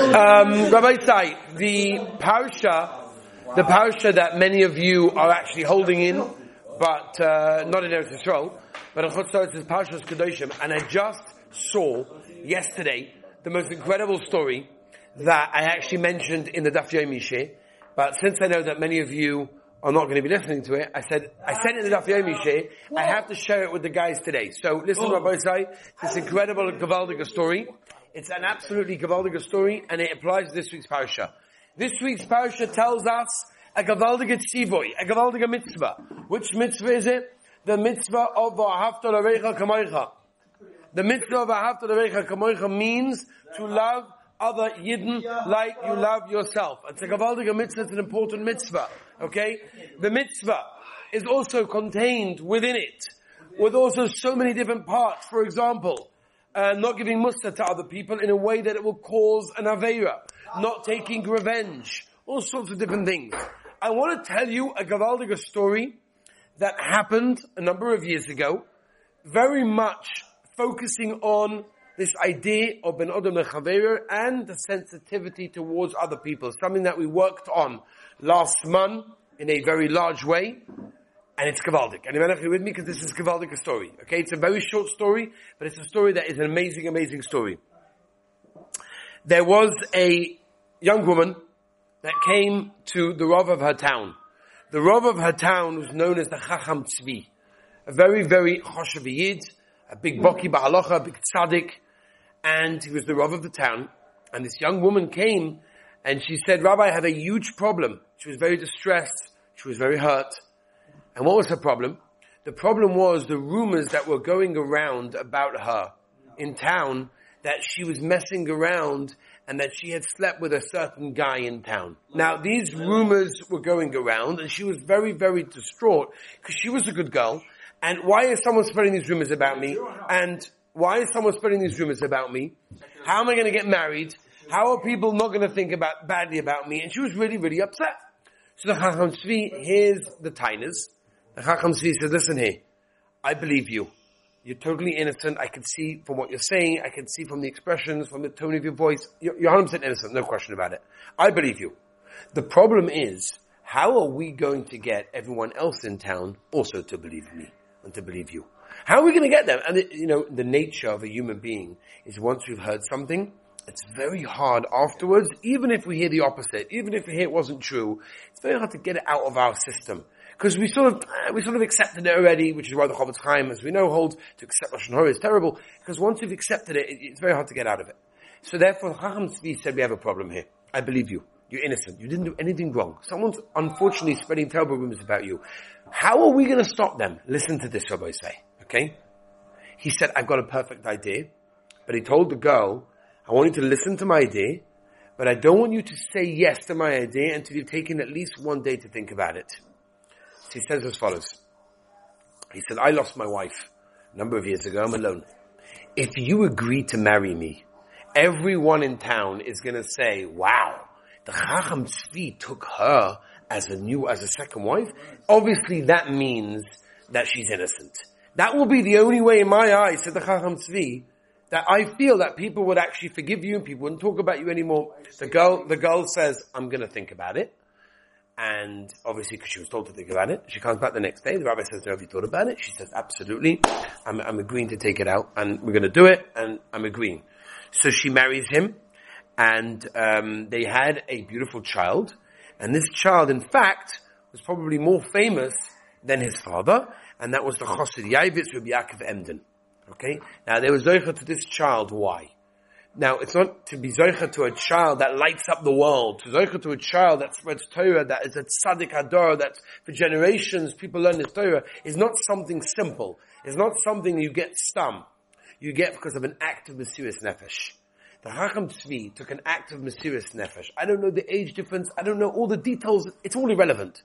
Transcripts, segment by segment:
Um, Rabbosai, the parsha, the parsha that many of you are actually holding in, but uh, not in Eretz Yisrael, but in Chutzah is Parshas Kedoshim, and I just saw yesterday the most incredible story that I actually mentioned in the Daf Yomi but since I know that many of you are not going to be listening to it, I said, I sent it in the Daf Yomi I have to share it with the guys today. So listen, oh. Rabbosai, this incredible Gavaldiga story. It's an absolutely Gavaldiga story, and it applies to this week's parasha. This week's parasha tells us a Gavaldiga tzivoy, a Gavaldiga mitzvah. Which mitzvah is it? The mitzvah of Ahavta Larecha Kamoicha. The mitzvah of Ahavta Larecha Kamoicha means to love other Yidden like you love yourself. It's a Gavaldiga mitzvah, it's an important mitzvah. Okay? The mitzvah is also contained within it, with also so many different parts. For example, uh, not giving musta to other people in a way that it will cause an avera, not taking revenge, all sorts of different things. I want to tell you a Gavaldiga story that happened a number of years ago, very much focusing on this idea of Ben Adam Lechaverer and the sensitivity towards other people, something that we worked on last month in a very large way, and it's Gavaldik. And you're with me because this is Gavaldik story. Okay, it's a very short story, but it's a story that is an amazing, amazing story. There was a young woman that came to the Rav of her town. The Rav of her town was known as the Chacham Tzvi, a very, very Choshev Yid, a big Boki Ba'alocha, a big Tzaddik, and he was the Rav of the town. And this young woman came and she said, Rabbi, I have a huge problem. She was very distressed. She was very hurt. And what was her problem? The problem was the rumors that were going around about her in town that she was messing around and that she had slept with a certain guy in town. Now these rumors were going around and she was very, very distraught because she was a good girl. And why is someone spreading these rumors about me? And why is someone spreading these rumors about me? How am I going to get married? How are people not going to think about badly about me? And she was really, really upset. So the Chacham Tzvi hears the tainas the Chacham says, listen here, I believe you. You're totally innocent. I can see from what you're saying. I can see from the expressions, from the tone of your voice. You're, you're 100% innocent. No question about it. I believe you. The problem is, how are we going to get everyone else in town also to believe me and to believe you? How are we going to get them? And you know, the nature of a human being is once we've heard something, it's very hard afterwards, even if we hear the opposite, even if we hear it wasn't true, it's very hard to get it out of our system because we sort of uh, we sort of accepted it already, which is why the Chofetz Chaim, as we know, holds to accept Lashon Hara is terrible because once you've accepted it, it's very hard to get out of it. So therefore, Chacham Tzvi said, "We have a problem here. I believe you. You're innocent. You didn't do anything wrong. Someone's unfortunately spreading terrible rumors about you. How are we going to stop them? Listen to this, Rabbosai. Okay." He said, "I've got a perfect idea," but he told the girl, "I want you to listen to my idea." But I don't want you to say yes to my idea until you've taken at least one day to think about it. He says as follows. He said, I lost my wife a number of years ago. I'm alone. If you agree to marry me, everyone in town is going to say, wow, the Chacham Tzvi took her as a new, as a second wife. Obviously that means that she's innocent. That will be the only way in my eyes, said the Chacham Tzvi, that I feel that people would actually forgive you and people wouldn't talk about you anymore. The girl, the girl says, I'm going to think about it. And obviously, because she was told to think about it, she comes back the next day. The rabbi says have you thought about it? She says, absolutely. I'm, I'm agreeing to take it out and we're going to do it and I'm agreeing. So she marries him and um, they had a beautiful child. And this child, in fact, was probably more famous than his father. And that was the Chassid Yavitz Rabbi Yaakov Emden. Okay? Now, there was Zoicha to this child. Why? Now, it's not to be zoicha to a child that lights up the world, to zoicha to a child that spreads Torah, that is a tzaddik hador, that for generations people learn this Torah, is not something simple. It's not something you get stum. You get because of an act of Mesiris Nefesh. The Chacham Tzvi took an act of Mesiris Nefesh. I don't know the age difference, I don't know all the details, it's all irrelevant.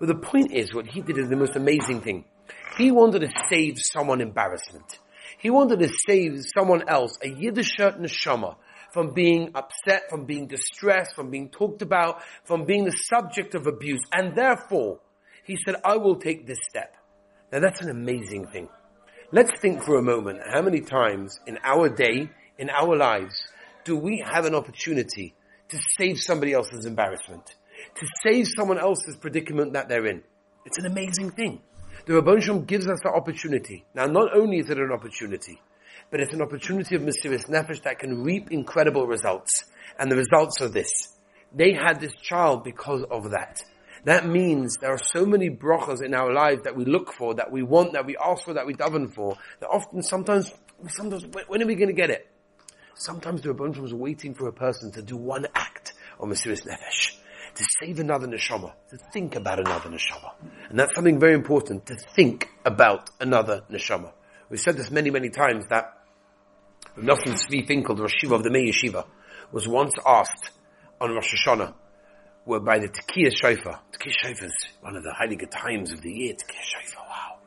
But the point is, what he did is the most amazing thing. He wanted to save someone embarrassment. He wanted to save someone else, a Yiddish neshama, from being upset, from being distressed, from being talked about, from being the subject of abuse. And therefore, he said, I will take this step. Now that's an amazing thing. Let's think for a moment how many times in our day, in our lives, do we have an opportunity to save somebody else's embarrassment? To save someone else's predicament that they're in? It's an amazing thing. The Rabban gives us the opportunity. Now, not only is it an opportunity, but it's an opportunity of Mesiris Nefesh that can reap incredible results. And the results are this. They had this child because of that. That means there are so many brachas in our lives that we look for, that we want, that we ask for, that we daven for, that often sometimes, sometimes, when are we going to get it? Sometimes the Rebbe was waiting for a person to do one act of Mesiris Nefesh, to save another neshama, to think about another neshama. And that's something very important, to think about another neshama. We've said this many, many times that Nosson Tzvi Finkel, the Rosh of the Mir Yeshiva, was once asked on Rosh Hashanah, were by the Tekias Shofar. Tekias Shofar is one of the good times of the year. Tekias Shofar, wow.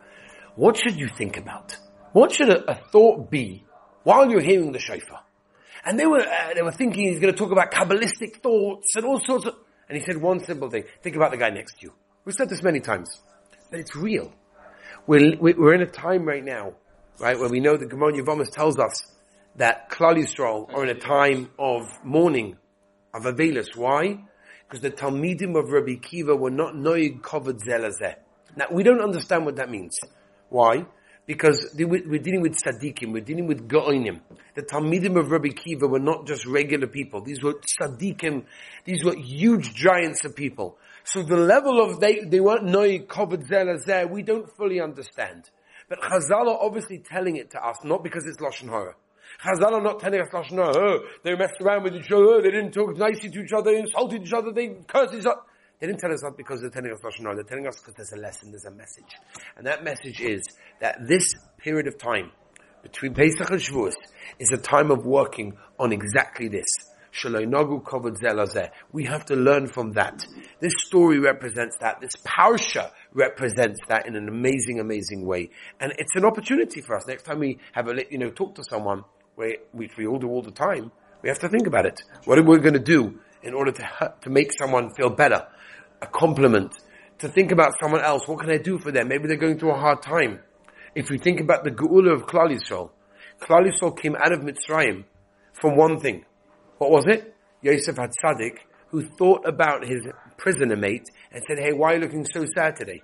What should you think about? What should a, a thought be while you're hearing the Shofar? And they were, uh, they were thinking he's going to talk about Kabbalistic thoughts and all sorts of, and he said one simple thing. Think about the guy next to you. We've said this many times, but it's real. We're, we're in a time right now, right, where we know that Gemara Yevamos tells us that Klal Yisrael are in a time of mourning, of Avelis. Why? because the Talmidim of Rabbi Akiva were not noig kavod zeh lazeh. Now, we don't understand what that means. Why? Because we're dealing with tzaddikim, we're dealing with go'inim. The Talmidim of Rabbi Akiva were not just regular people. These were tzaddikim, these were huge giants of people. So the level of they, they weren't noig kavod zeh lazeh, we don't fully understand. But Chazal are obviously telling it to us, not because it's Lashon Hara. Chazal are not telling us Lashon oh, they messed around with each other, they didn't talk nicely to each other, they insulted each other, they cursed each other. They didn't tell us that because they're telling us Lashon They're telling us because there's a lesson, there's a message. And that message is that this period of time between Pesach and Shavuos is a time of working on exactly this. We have to learn from that. This story represents that. This parsha represents that in an amazing, amazing way. And it's an opportunity for us. Next time we have a, you know, talk to someone, which we all do all the time, we have to think about it. What are we going to do in order to, to make someone feel better? A compliment. To think about someone else. What can I do for them? Maybe they're going through a hard time. If we think about the Geula of Klal Yisrael, Klal Yisrael came out of Mitzrayim from one thing. What was it? Yosef had Tzaddik, who thought about his prisoner mate and said, hey, why are you looking so sad today?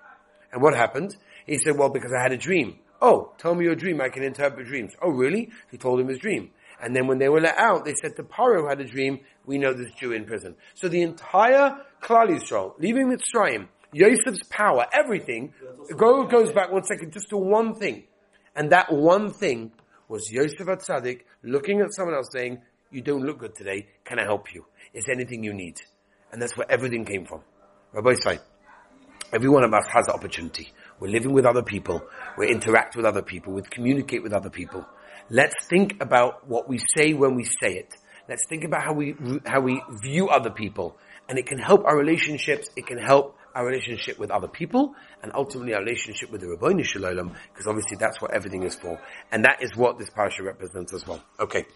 And what happened? He said, well, because I had a dream. Oh, tell me your dream. I can interpret dreams. Oh, really? He told him his dream. And then when they were let out, they said to Paro who had a dream. We know this Jew in prison. So the entire Klal Yisrael, leaving Mitzrayim, Yosef's power, everything, go, goes back one second just to one thing. And that one thing was Yosef HaTzaddik looking at someone else saying, you don't look good today. Can I help you? Is there anything you need? And that's where everything came from. Rabbosai, every one of us has the opportunity. We're living with other people. We interact with other people. We communicate with other people. Let's think about what we say when we say it. Let's think about how we, how we view other people. And it can help our relationships. It can help our relationship with other people and ultimately our relationship with the Ribbono Shel Olam because obviously that's what everything is for. And that is what this parasha represents as well. Okay.